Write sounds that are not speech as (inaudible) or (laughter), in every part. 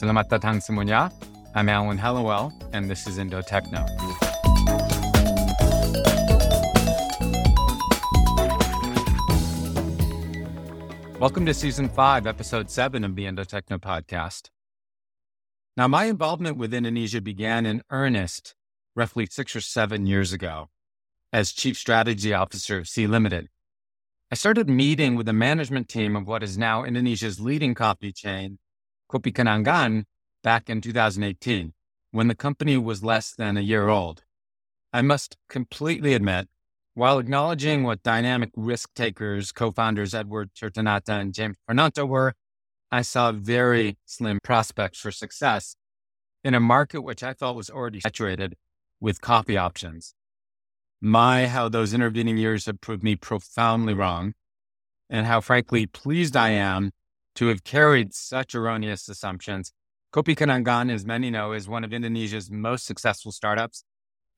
Selamat datang semuanya. I'm Alan Hellawell, and this is Indo Tekno. Welcome to Season 5, Episode 7 of the Indo Tekno podcast. Now, my involvement with Indonesia began in earnest roughly six or seven years ago as Chief Strategy Officer of Sea Limited. I started meeting with the management team of what is now Indonesia's leading coffee chain, Kopi Kenangan, back in 2018, when the company was less than a year old. I must completely admit, while acknowledging what dynamic risk takers, co founders Edward Tirtanata and James Prananto were, I saw very slim prospects for success in a market which I thought was already saturated with coffee options. My, how those intervening years have proved me profoundly wrong, and how frankly pleased I am to have carried such erroneous assumptions. Kopi Kenangan, as many know, is one of Indonesia's most successful startups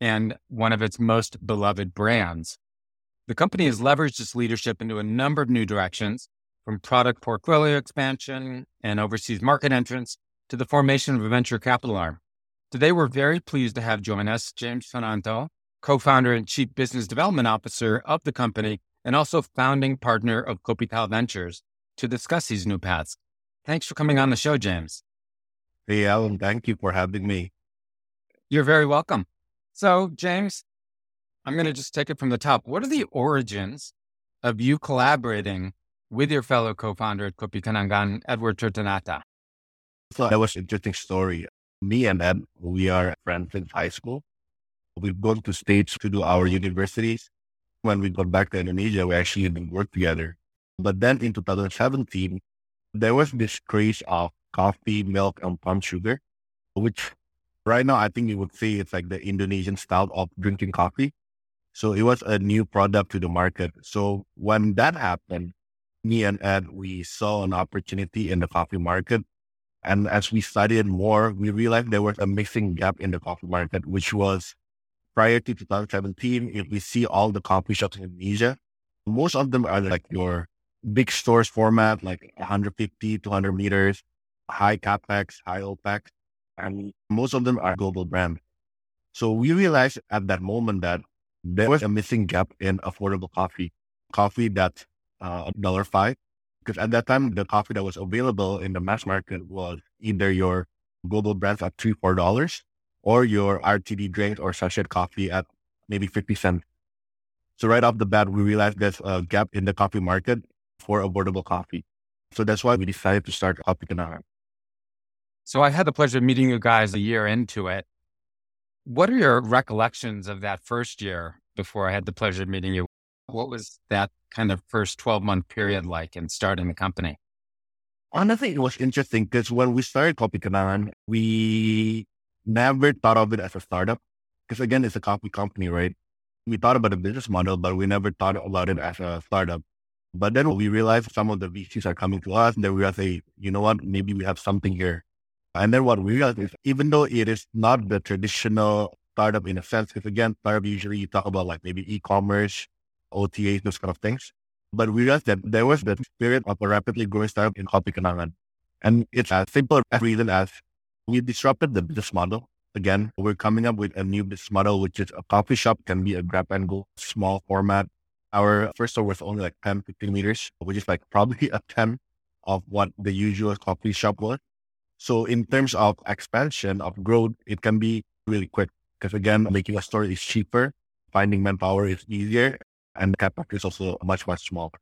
and one of its most beloved brands. The company has leveraged its leadership into a number of new directions, from product portfolio expansion and overseas market entrance to the formation of a venture capital arm. Today, we're very pleased to have join us James Prananto, co founder and chief business development officer of the company, and also founding partner of Kopital Ventures to discuss these new paths. Thanks for coming on the show, James. Hey, Alan, thank you for having me. You're very welcome. So, James, I'm going to just take it from the top. What are the origins of you collaborating with your fellow co-founder at Kopi Kenangan, Edward Tirtanata? So that was an interesting story. Me and Ed, we are friends since high school. We've gone to states to do our universities. When we got back to Indonesia, we actually didn't work together. But then in 2017, there was this craze of coffee, milk, and palm sugar, which right now I think you would say it's like the Indonesian style of drinking coffee. So it was a new product to the market. So when that happened, me and Ed, we saw an opportunity in the coffee market. And as we studied more, we realized there was a missing gap in the coffee market, which was prior to 2017. If we see all the coffee shops in Indonesia, most of them are like your big stores format, like 150, 200 meters, high capex, high opex, and most of them are global brand. So we realized at that moment that there was a missing gap in affordable coffee, coffee that's uh, dollar five. Because at that time, the coffee that was available in the mass market was either your global brands at three, four dollars, or your RTD drinks or sachet coffee at maybe 50 cents. So right off the bat, we realized there's a gap in the coffee market for affordable coffee. So that's why we decided to start Kopi Kenangan. So I had the pleasure of meeting you guys a year into it. What are your recollections of that first year before I had the pleasure of meeting you? What was that kind of first 12 month period like in starting the company? Honestly, it was interesting because when we started Kopi Kenangan, we never thought of it as a startup. Because again, it's a coffee company, right? We thought about a business model, but we never thought about it as a startup. But then we realized some of the VCs are coming to us, and then we realized, hey, you know what? Maybe we have something here. And then what we realized is even though it is not the traditional startup in a sense, because again, startup usually you talk about like maybe e-commerce, OTAs, those kind of things. But we realized that there was the spirit of a rapidly growing startup in Kopi Kenangan. And it's as simple a reason as we disrupted the business model. Again, we're coming up with a new business model, which is a coffee shop can be a grab and go small format. Our first store was only like 10, 15 meters, which is like probably (laughs) a 10 of what the usual coffee shop was. So in terms of expansion of growth, it can be really quick because again, making a store is cheaper, finding manpower is easier, and the capex is also much, much smaller.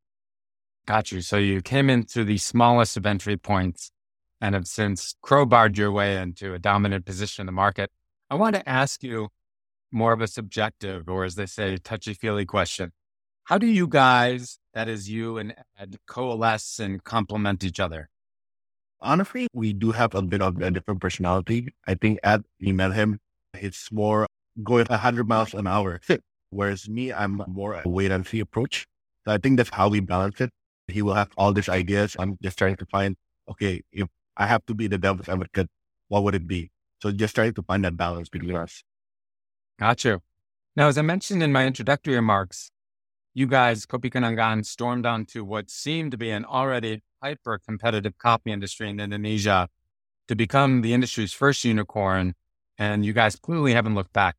Got you. So you came in through the smallest of entry points and have since crowbarred your way into a dominant position in the market. I want to ask you more of a subjective, or as they say, touchy feely question. How do you guys, that is you and Ed, coalesce and complement each other? Honestly, we do have a bit of a different personality. I think Ed, you met him, it's more going 100 miles an hour. Whereas me, I'm more a wait and see approach. So I think that's how we balance it. He will have all these ideas. I'm just trying to find, okay, if I have to be the devil's advocate, what would it be? So just trying to find that balance between us. Got you. Now, as I mentioned in my introductory remarks, you guys, Kopi Kenangan, stormed onto what seemed to be an already hyper competitive coffee industry in Indonesia to become the industry's first unicorn. And you guys clearly haven't looked back.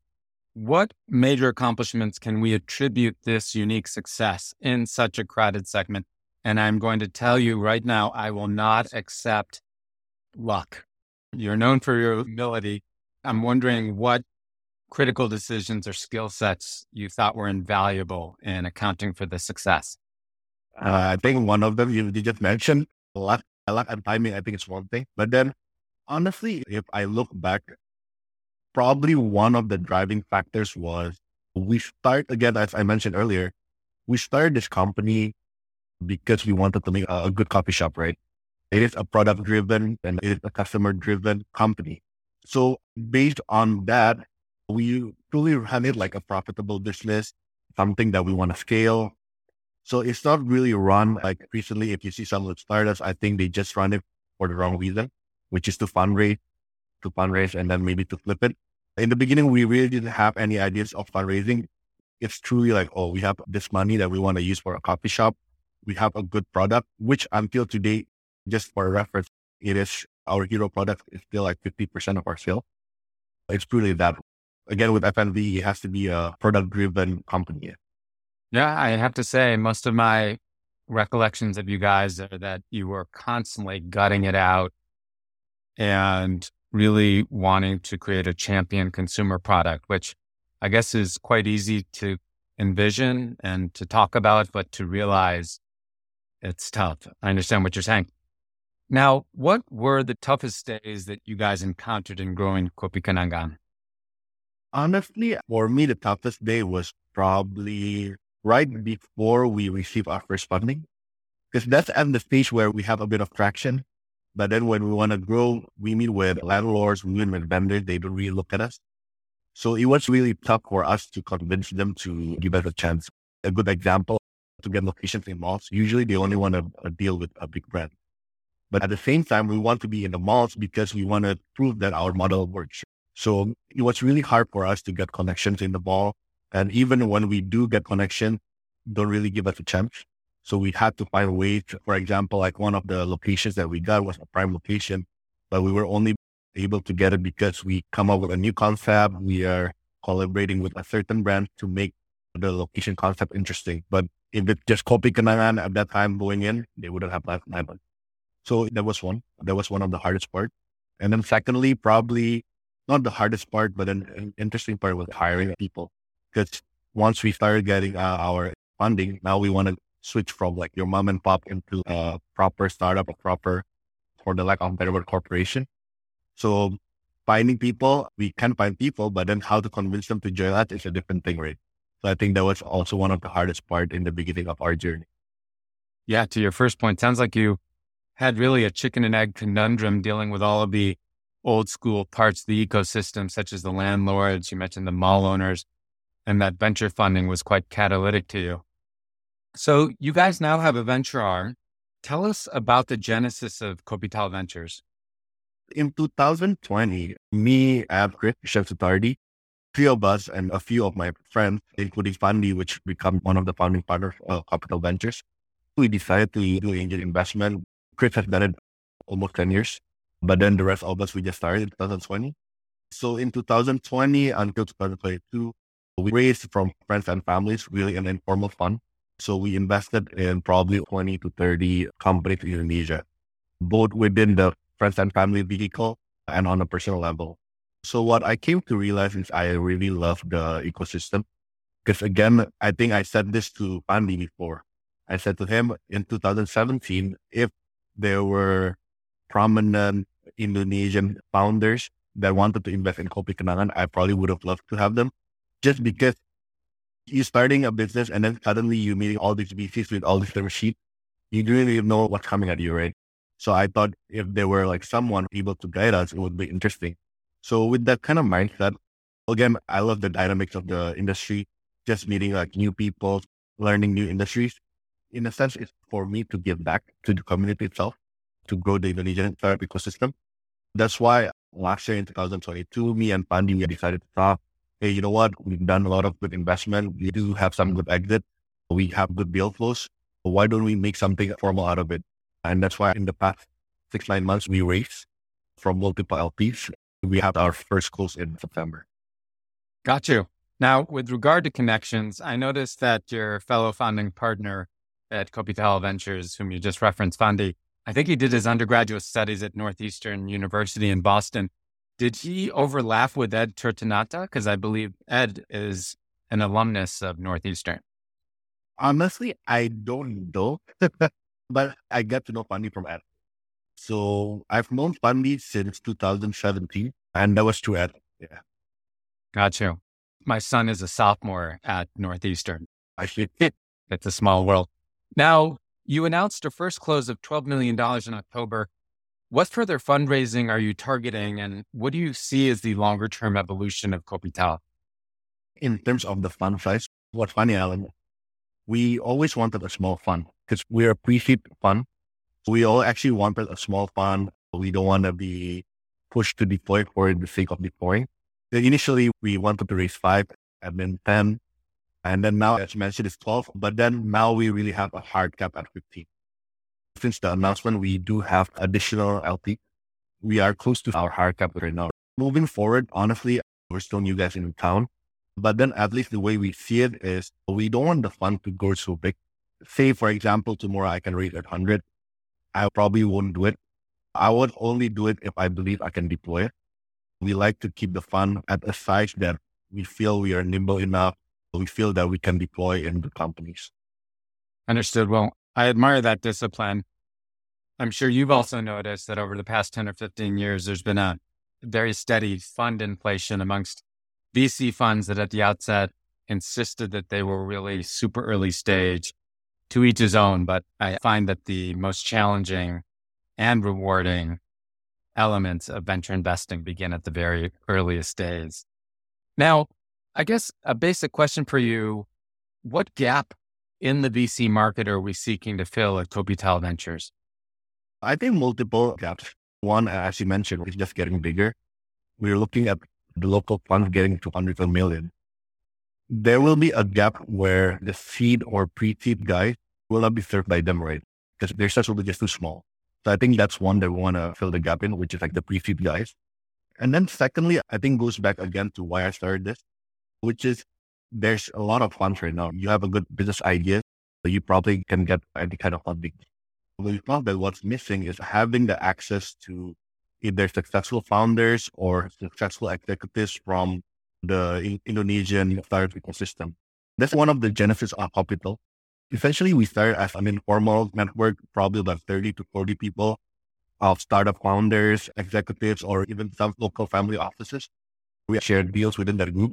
What major accomplishments can we attribute this unique success in such a crowded segment? And I'm going to tell you right now, I will not accept luck. You're known for your humility. I'm wondering what critical decisions or skill sets you thought were invaluable in accounting for the success. Uh, I think one of them you, you just mentioned luck, luck and timing. I think it's one thing, but then honestly, if I look back, probably one of the driving factors was we start again, as I mentioned earlier, we started this company because we wanted to make a, a good coffee shop, right? It is a product driven and it is a customer driven company. So based on that, we truly run it like a profitable business, something that we want to scale. So it's not really run like recently. If you see some of the startups, I think they just run it for the wrong reason, which is to fundraise, to fundraise and then maybe to flip it. In the beginning, we really didn't have any ideas of fundraising. It's truly like, oh, we have this money that we want to use for a coffee shop. We have a good product, which until today, just for reference, it is our hero product is still like 50% of our sale. It's truly that. Again, with F&B, it has to be a product driven company. Yeah, I have to say, most of my recollections of you guys are that you were constantly gutting it out and really wanting to create a champion consumer product, which I guess is quite easy to envision and to talk about, but to realize it's tough. I understand what you're saying. Now, what were the toughest days that you guys encountered in growing Kopi Kenangan? Honestly, for me, the toughest day was probably right before we receive our first funding. Because that's at the stage where we have a bit of traction. But then when we want to grow, we meet with landlords, we meet with vendors, they don't really look at us. So it was really tough for us to convince them to give us a chance. A good example to get locations in malls. Usually they only want to uh, deal with a big brand. But at the same time, we want to be in the malls because we want to prove that our model works. So it was really hard for us to get connections in the ball. And even when we do get connection, don't really give us a chance. So we had to find ways. To, for example, like one of the locations that we got was a prime location, but we were only able to get it because we come up with a new concept. We are collaborating with a certain brand to make the location concept interesting. But if it just Kopi Kenangan at that time going in, they wouldn't have that happen. So that was one. That was one of the hardest part. And then secondly, probably not the hardest part, but an, an interesting part was hiring people. Because once we started getting uh, our funding, now we want to switch from like your mom and pop into a proper startup, a proper, for the lack of better word, corporation. So finding people, we can find people, but then how to convince them to join that is a different thing, right? So I think that was also one of the hardest part in the beginning of our journey. Yeah, to your first point, sounds like you had really a chicken and egg conundrum dealing with all of the old school parts of the ecosystem, such as the landlords, you mentioned the mall owners, and that venture funding was quite catalytic to you. So you guys now have a venture arm. Tell us about the genesis of Kopital Ventures. In 2020, me, Ab, Christian Sutardi, three of us and a few of my friends, including Fandy, which become one of the founding partners of Kopital Ventures, we decided to do angel investment. Chris has done it almost 10 years, but then the rest of us, we just started in 2020. So in 2020 until 2022, we raised from friends and families, really an informal fund so we invested in probably 20 to 30 companies in Indonesia, both within the friends and family vehicle and on a personal level. So what I came to realize is I really love the ecosystem. Because again, I think I said this to Fandy before. I said to him in 2017, if there were prominent Indonesian founders that wanted to invest in Kopi Kenangan, I probably would have loved to have them just because you're starting a business and then suddenly you're meeting all these VCs with all these different sheets. You don't even know what's coming at you, right? So I thought if there were like someone able to guide us, it would be interesting. So with that kind of mindset, again, I love the dynamics of the industry, just meeting like new people, learning new industries. In a sense, it's for me to give back to the community itself, to grow the Indonesian startup ecosystem. That's why last year in 2022, me and Fandy, we decided to talk hey, you know what? We've done a lot of good investment. We do have some good exit. We have good deal flows. Why don't we make something formal out of it? And that's why in the past six, nine months, we raised from multiple LPs. We have our first close in September. Got you. Now, with regard to connections, I noticed that your fellow founding partner at Kopital Ventures, whom you just referenced, Fandy, I think he did his undergraduate studies at Northeastern University in Boston. Did he overlap with Ed Tirtanata? Because I believe Ed is an alumnus of Northeastern. Honestly, I don't know, (laughs) but I got to know Fandy from Ed. So I've known Fandy since 2017, and that was through Ed. Yeah. Got you. My son is a sophomore at Northeastern. I see. (laughs) It's a small world. Now, you announced a first close of $12 million in October. What further fundraising are you targeting, and what do you see as the longer term evolution of Kopital? In terms of the fund size, what's funny, Alan, we always wanted a small fund because we're a pre-seed fund. We all actually wanted a small fund. We don't want to be pushed to deploy for the sake of deploying. Initially, we wanted to raise five and then 10. And then now, as you mentioned, it's 12. But then now we really have a hard cap at 15. Since the announcement, we do have additional LP. We are close to our hard cap right now. Moving forward, honestly, we're still new guys in town. But then at least the way we see it is we don't want the fund to grow so big. Say, for example, tomorrow I can raise at 100. I probably won't do it. I would only do it if I believe I can deploy it. We like to keep the fund at a size that we feel we are nimble enough. We feel that we can deploy in the companies. Understood. Well, I admire that discipline. I'm sure you've also noticed that over the past 10 or 15 years, there's been a very steady fund inflation amongst VC funds that at the outset insisted that they were really super early stage to each his own. But I find that the most challenging and rewarding elements of venture investing begin at the very earliest days. Now, I guess a basic question for you what gap in the VC market are we seeking to fill at Kopital Ventures? I think multiple gaps. One, as you mentioned, is just getting bigger. We're looking at the local funds getting to hundreds of million. There will be a gap where the seed or pre-seed guys will not be served by them, right? Because their size will be just too small. So I think that's one that we want to fill the gap in, which is like the pre-seed guys. And then secondly, I think goes back again to why I started this, which is there's a lot of funds right now. You have a good business idea, so you probably can get any kind of funding. We found that what's missing is having the access to either successful founders or successful executives from the Indonesian startup ecosystem. That's one of the genesis of Kopital. essentially we started as an informal network, probably about 30 to 40 people of startup founders, executives, or even some local family offices. We shared deals within that group.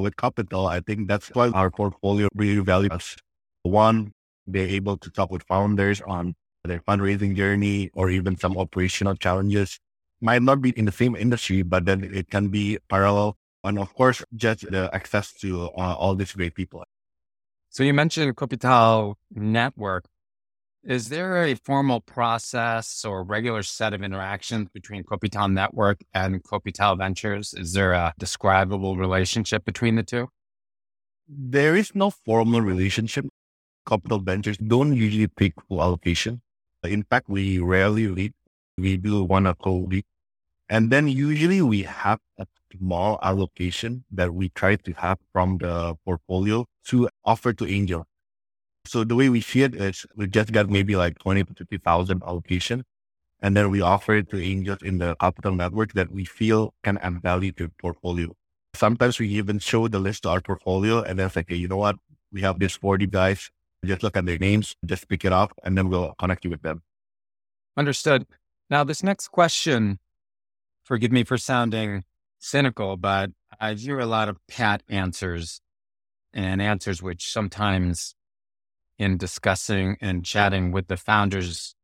With Kopital. I think that's why our portfolio really values us. One, they're able to talk with founders on their fundraising journey or even some operational challenges. Might not be in the same industry, but then it can be parallel. And of course, just the access to uh, all these great people. So you mentioned Kopital Network. Is there a formal process or regular set of interactions between Kopital Network and Kopital Ventures? Is there a describable relationship between the two? There is no formal relationship. Kopital Ventures don't usually take full allocation. In fact, we rarely lead. We do one a co-lead. And then usually we have a small allocation that we try to have from the portfolio to offer to angel. So the way we see it is we just got maybe like 20 to 50,000 allocation. And then we offer it to angels in the Kopital network that we feel can add value to portfolio. Sometimes we even show the list to our portfolio and then say, okay, you know what? We have these 40 guys. Just look at their names, just pick it up, and then we'll connect you with them. Understood. Now, this next question, forgive me for sounding cynical, but I hear a lot of pat answers and answers which sometimes in discussing and chatting with the founders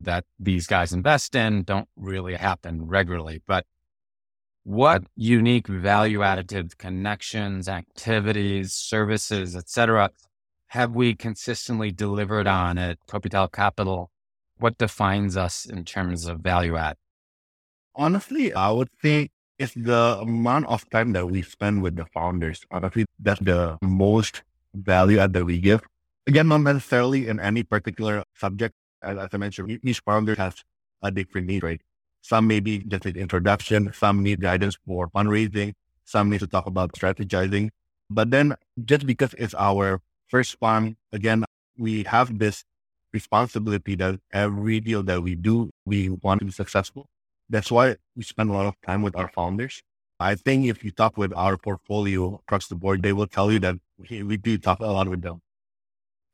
that these guys invest in don't really happen regularly. But what unique value additive connections, activities, services, etc., have we consistently delivered on at Kopital Capital? What defines us in terms of value add? Honestly, I would say it's the amount of time that we spend with the founders. Honestly, that's the most value add that we give. Again, not necessarily in any particular subject. As, as I mentioned, each founder has a different need, right? Some maybe just an introduction. Some need guidance for fundraising. Some need to talk about strategizing. But then just because it's our first fund, again, we have this responsibility that every deal that we do, we want to be successful. That's why we spend a lot of time with our founders. I think if you talk with our portfolio across the board, they will tell you that we, we do talk a lot with them.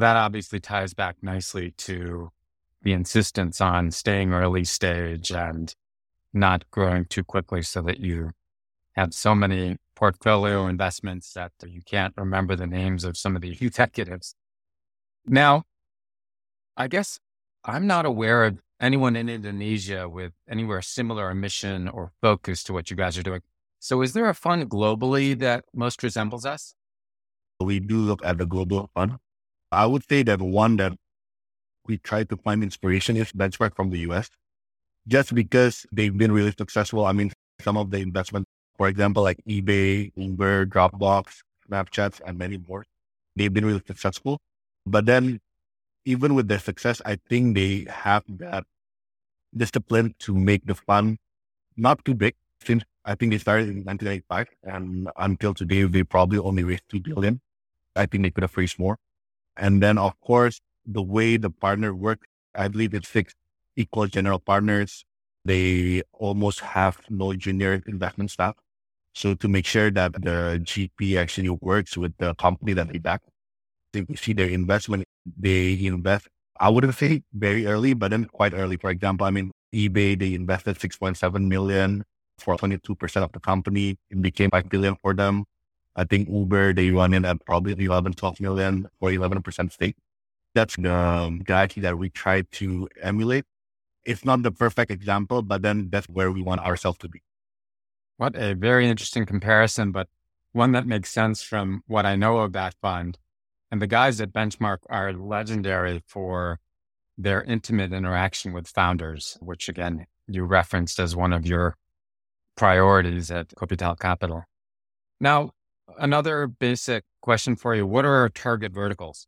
That obviously ties back nicely to the insistence on staying early stage and not growing too quickly so that you have so many portfolio investments that you can't remember the names of some of the (laughs) executives. Now, I guess I'm not aware of anyone in Indonesia with anywhere similar a mission or focus to what you guys are doing. So is there a fund globally that most resembles us? We do look at the global fund. I would say that one that we try to find inspiration is Benchmark from the US, just because they've been really successful. I mean, some of the investment, for example, like eBay, Uber, Dropbox, Snapchat, and many more, they've been really successful. But then even with their success, I think they have that discipline to make the fund not too big. Since I think they started in 1995 and until today, they probably only raised 2 billion. I think they could have raised more. And then, of course, the way the partner works, I believe it's six equal general partners. They almost have no junior investment staff. So to make sure that the GP actually works with the company that they back, if you see their investment, they invest, I wouldn't say very early, but then quite early. For example, I mean, eBay, they invested 6.7 million for 22% of the company. It became 5 billion for them. I think Uber, they run in at probably 11, 12 million for 11% stake. That's the um, guide that we try to emulate. It's not the perfect example, but then that's where we want ourselves to be. What a very interesting comparison, but one that makes sense from what I know of that fund. And the guys at Benchmark are legendary for their intimate interaction with founders, which again, you referenced as one of your priorities at Kopital Capital. Now, another basic question for you. What are our target verticals?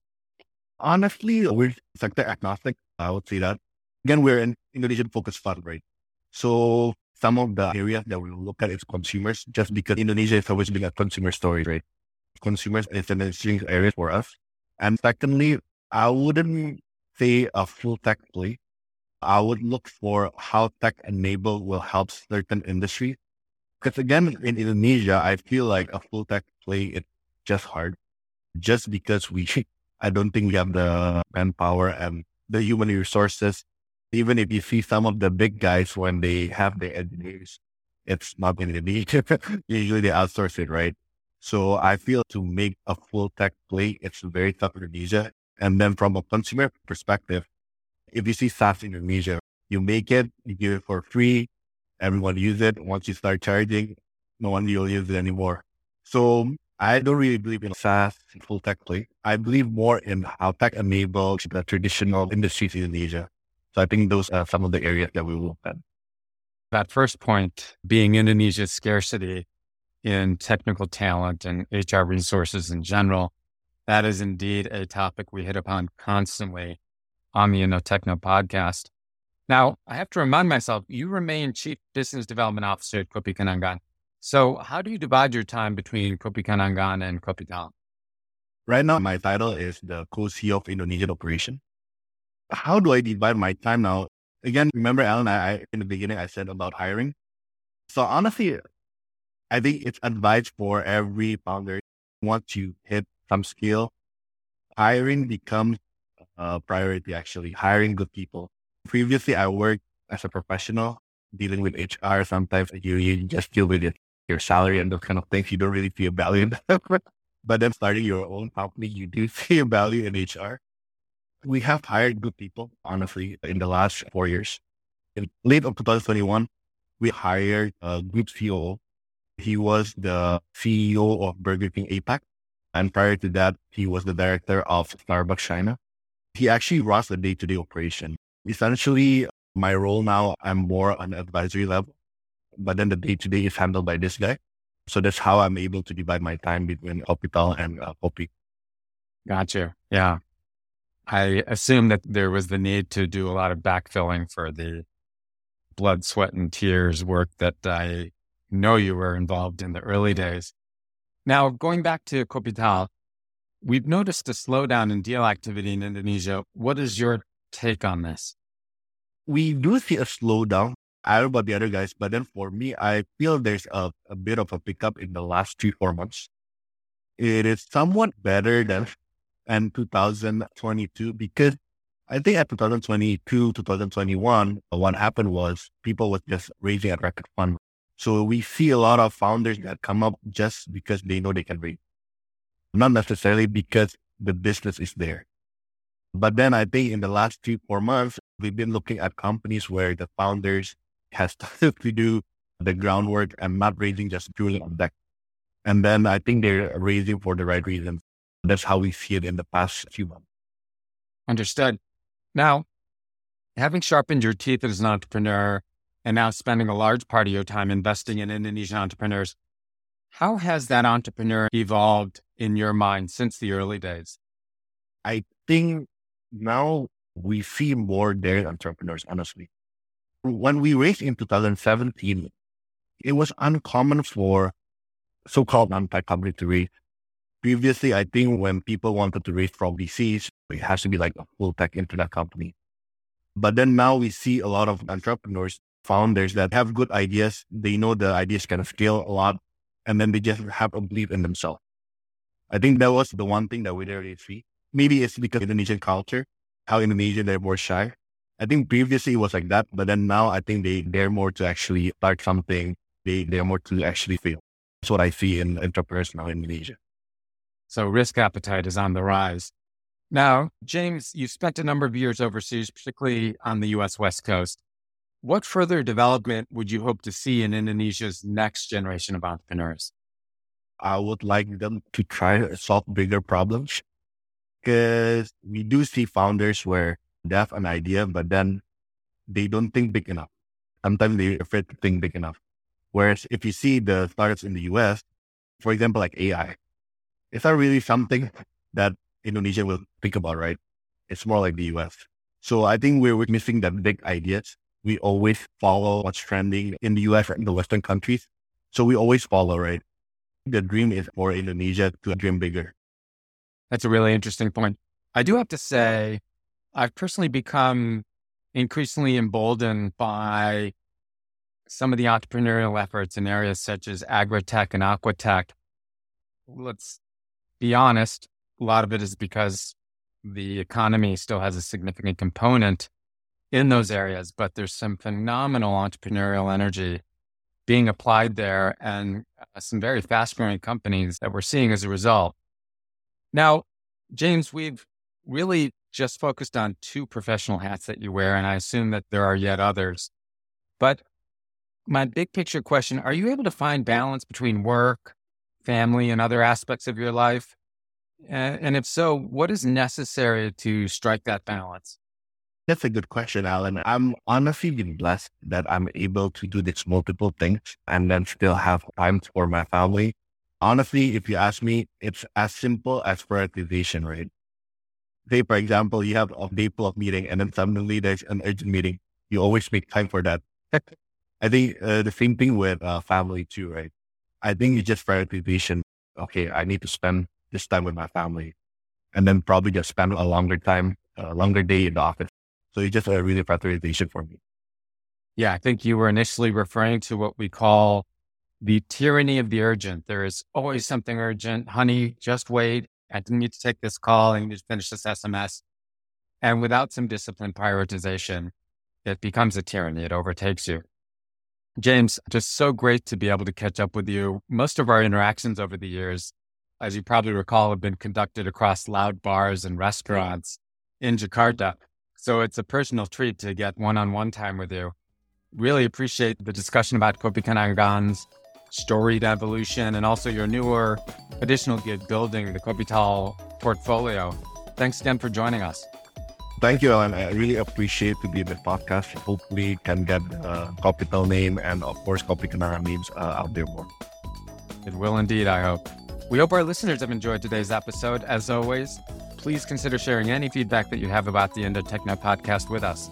Honestly, we're sector agnostic. I would say that. Again, we're an Indonesian focused fund, right? So some of the areas that we look at is consumers, just because Indonesia has always been a consumer story, right? consumers is an interesting area for us. And secondly, I wouldn't say a full tech play. I would look for how tech enable will help certain industries. Because again, in Indonesia, I feel like a full tech play is just hard. Just because we, (laughs) I don't think we have the manpower and the human resources. Even if you see some of the big guys when they have their engineers, it's not in Indonesia. (laughs) Usually they outsource it, right? So I feel to make a full tech play, it's very tough in Indonesia. And then from a consumer perspective, if you see SaaS in Indonesia, you make it, you give it for free, everyone use it. Once you start charging, no one will use it anymore. So I don't really believe in SaaS full tech play. I believe more in how tech enables the traditional industries in Indonesia. So I think those are some of the areas that we will look at. That first point being Indonesia's scarcity in technical talent and HR resources in general. That is indeed a topic we hit upon constantly on the IndoTekno podcast. Now, I have to remind myself, you remain Chief Business Development Officer at Kopi Kenangan. So, how do you divide your time between Kopi Kenangan and Kopital? Right now, my title is the co-CEO of Indonesian operation. How do I divide my time now? Again, remember, Alan, I, in the beginning, I said about hiring. So honestly, I think it's advice for every founder. Once you hit some skill, hiring becomes a priority, actually, hiring good people. Previously, I worked as a professional dealing with HR. Sometimes you, you just deal with it, your salary and those kind of things. You don't really feel value in (laughs) that. but then starting your own company, you do (laughs) see a value in HR. We have hired good people, honestly, in the last four years. In late of 2021, we hired a group CEO. he was the CEO of Burger King APAC. And prior to that, he was the director of Starbucks China. He actually runs the day to day operation. Essentially, my role now, I'm more on advisory level, but then the day to day is handled by this guy. So that's how I'm able to divide my time between Kopital and uh. Gotcha. Yeah. I assume that there was the need to do a lot of backfilling for the blood, sweat, and tears work that I know you were involved in the early days. Now, going back to Kopital, we've noticed a slowdown in deal activity in Indonesia. What is your take on this? We do see a slowdown. I don't know about the other guys, but then for me, I feel there's a, a bit of a pickup in the last three, four months. It is somewhat better than in 2022 because I think at 2022, 2021, what happened was people was just raising a record fund. So we see a lot of founders that come up just because they know they can raise, not necessarily because the business is there. But then I think in the last three, four months, we've been looking at companies where the founders has (laughs) started to do the groundwork and not raising just purely on deck. And then I think they're raising for the right reasons. That's how we see it in the past few months. Understood. Now, having sharpened your teeth as an entrepreneur and now spending a large part of your time investing in Indonesian entrepreneurs, how has that entrepreneur evolved in your mind since the early days? I think now we see more daring entrepreneurs, honestly. When we raised in 2017, it was uncommon for non-tech company to raise. Previously, I think when people wanted to raise from VCs, it has to be like a full tech internet company. But then now we see a lot of entrepreneurs, founders that have good ideas. They know the ideas can scale a lot, and then they just have a belief in themselves. I think that was the one thing that we didn't really see. Maybe it's because of Indonesian culture, how Indonesian they're more shy. I think previously it was like that, but then now I think they dare more to actually start something. They dare more to actually fail. That's what I see in entrepreneurs now in Indonesia. So risk appetite is on the rise. Now, James, you spent a number of years overseas, particularly on the US West Coast. What further development would you hope to see in Indonesia's next generation of entrepreneurs? I would like them to try to solve bigger problems because we do see founders where they have an idea, but then they don't think big enough. Sometimes they're afraid to think big enough. Whereas if you see the startups in the US, for example, like AI, it's not really something that Indonesia will think about, right? It's more like the US. So I think we're missing that big ideas. We always follow what's trending in the US and the Western countries. So we always follow, right? The dream is for Indonesia to dream bigger. That's a really interesting point. I do have to say, I've personally become increasingly emboldened by some of the entrepreneurial efforts in areas such as agri-tech and aquatech. Let's be honest, a lot of it is because the economy still has a significant component in those areas, but there's some phenomenal entrepreneurial energy being applied there and uh, some very fast growing companies that we're seeing as a result. Now, James, we've really just focused on two professional hats that you wear, and I assume that there are yet others. But my big picture question are you able to find balance between work, family, and other aspects of your life? And if so, what is necessary to strike that balance? That's a good question, Alan. I'm honestly blessed that I'm able to do this multiple things and then still have time for my family. Honestly, if you ask me, it's as simple as prioritization, right? Say, for example, you have a day full of meeting and then suddenly there's an urgent meeting. You always make time for that. I think uh, the same thing with uh, family too, right? I think it's just prioritization. Okay, I need to spend this time with my family, and then probably just spend a longer time, a longer day in the office. So it's just a really prioritization for me. Yeah, I think you were initially referring to what we call the tyranny of the urgent. There is always something urgent. Honey, just wait. I need to take this call. I need to finish this SMS. And without some disciplined prioritization, it becomes a tyranny. It overtakes you. James, just so great to be able to catch up with you. Most of our interactions over the years, as you probably recall, have been conducted across loud bars and restaurants in Jakarta. So it's a personal treat to get one on one time with you. Really appreciate the discussion about Kopi Kenangan's storied evolution and also your newer additional gig building the Kopital portfolio. Thanks again for joining us. Thank you, Alan. I really appreciate to be in the podcast. Hopefully, can get uh, Kopital name and of course Kopi Kenangan names uh, out there more. It will indeed, I hope. We hope our listeners have enjoyed today's episode. As always, please consider sharing any feedback that you have about the Indo Tekno podcast with us.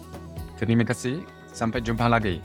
Terima kasih. Sampai jumpa lagi.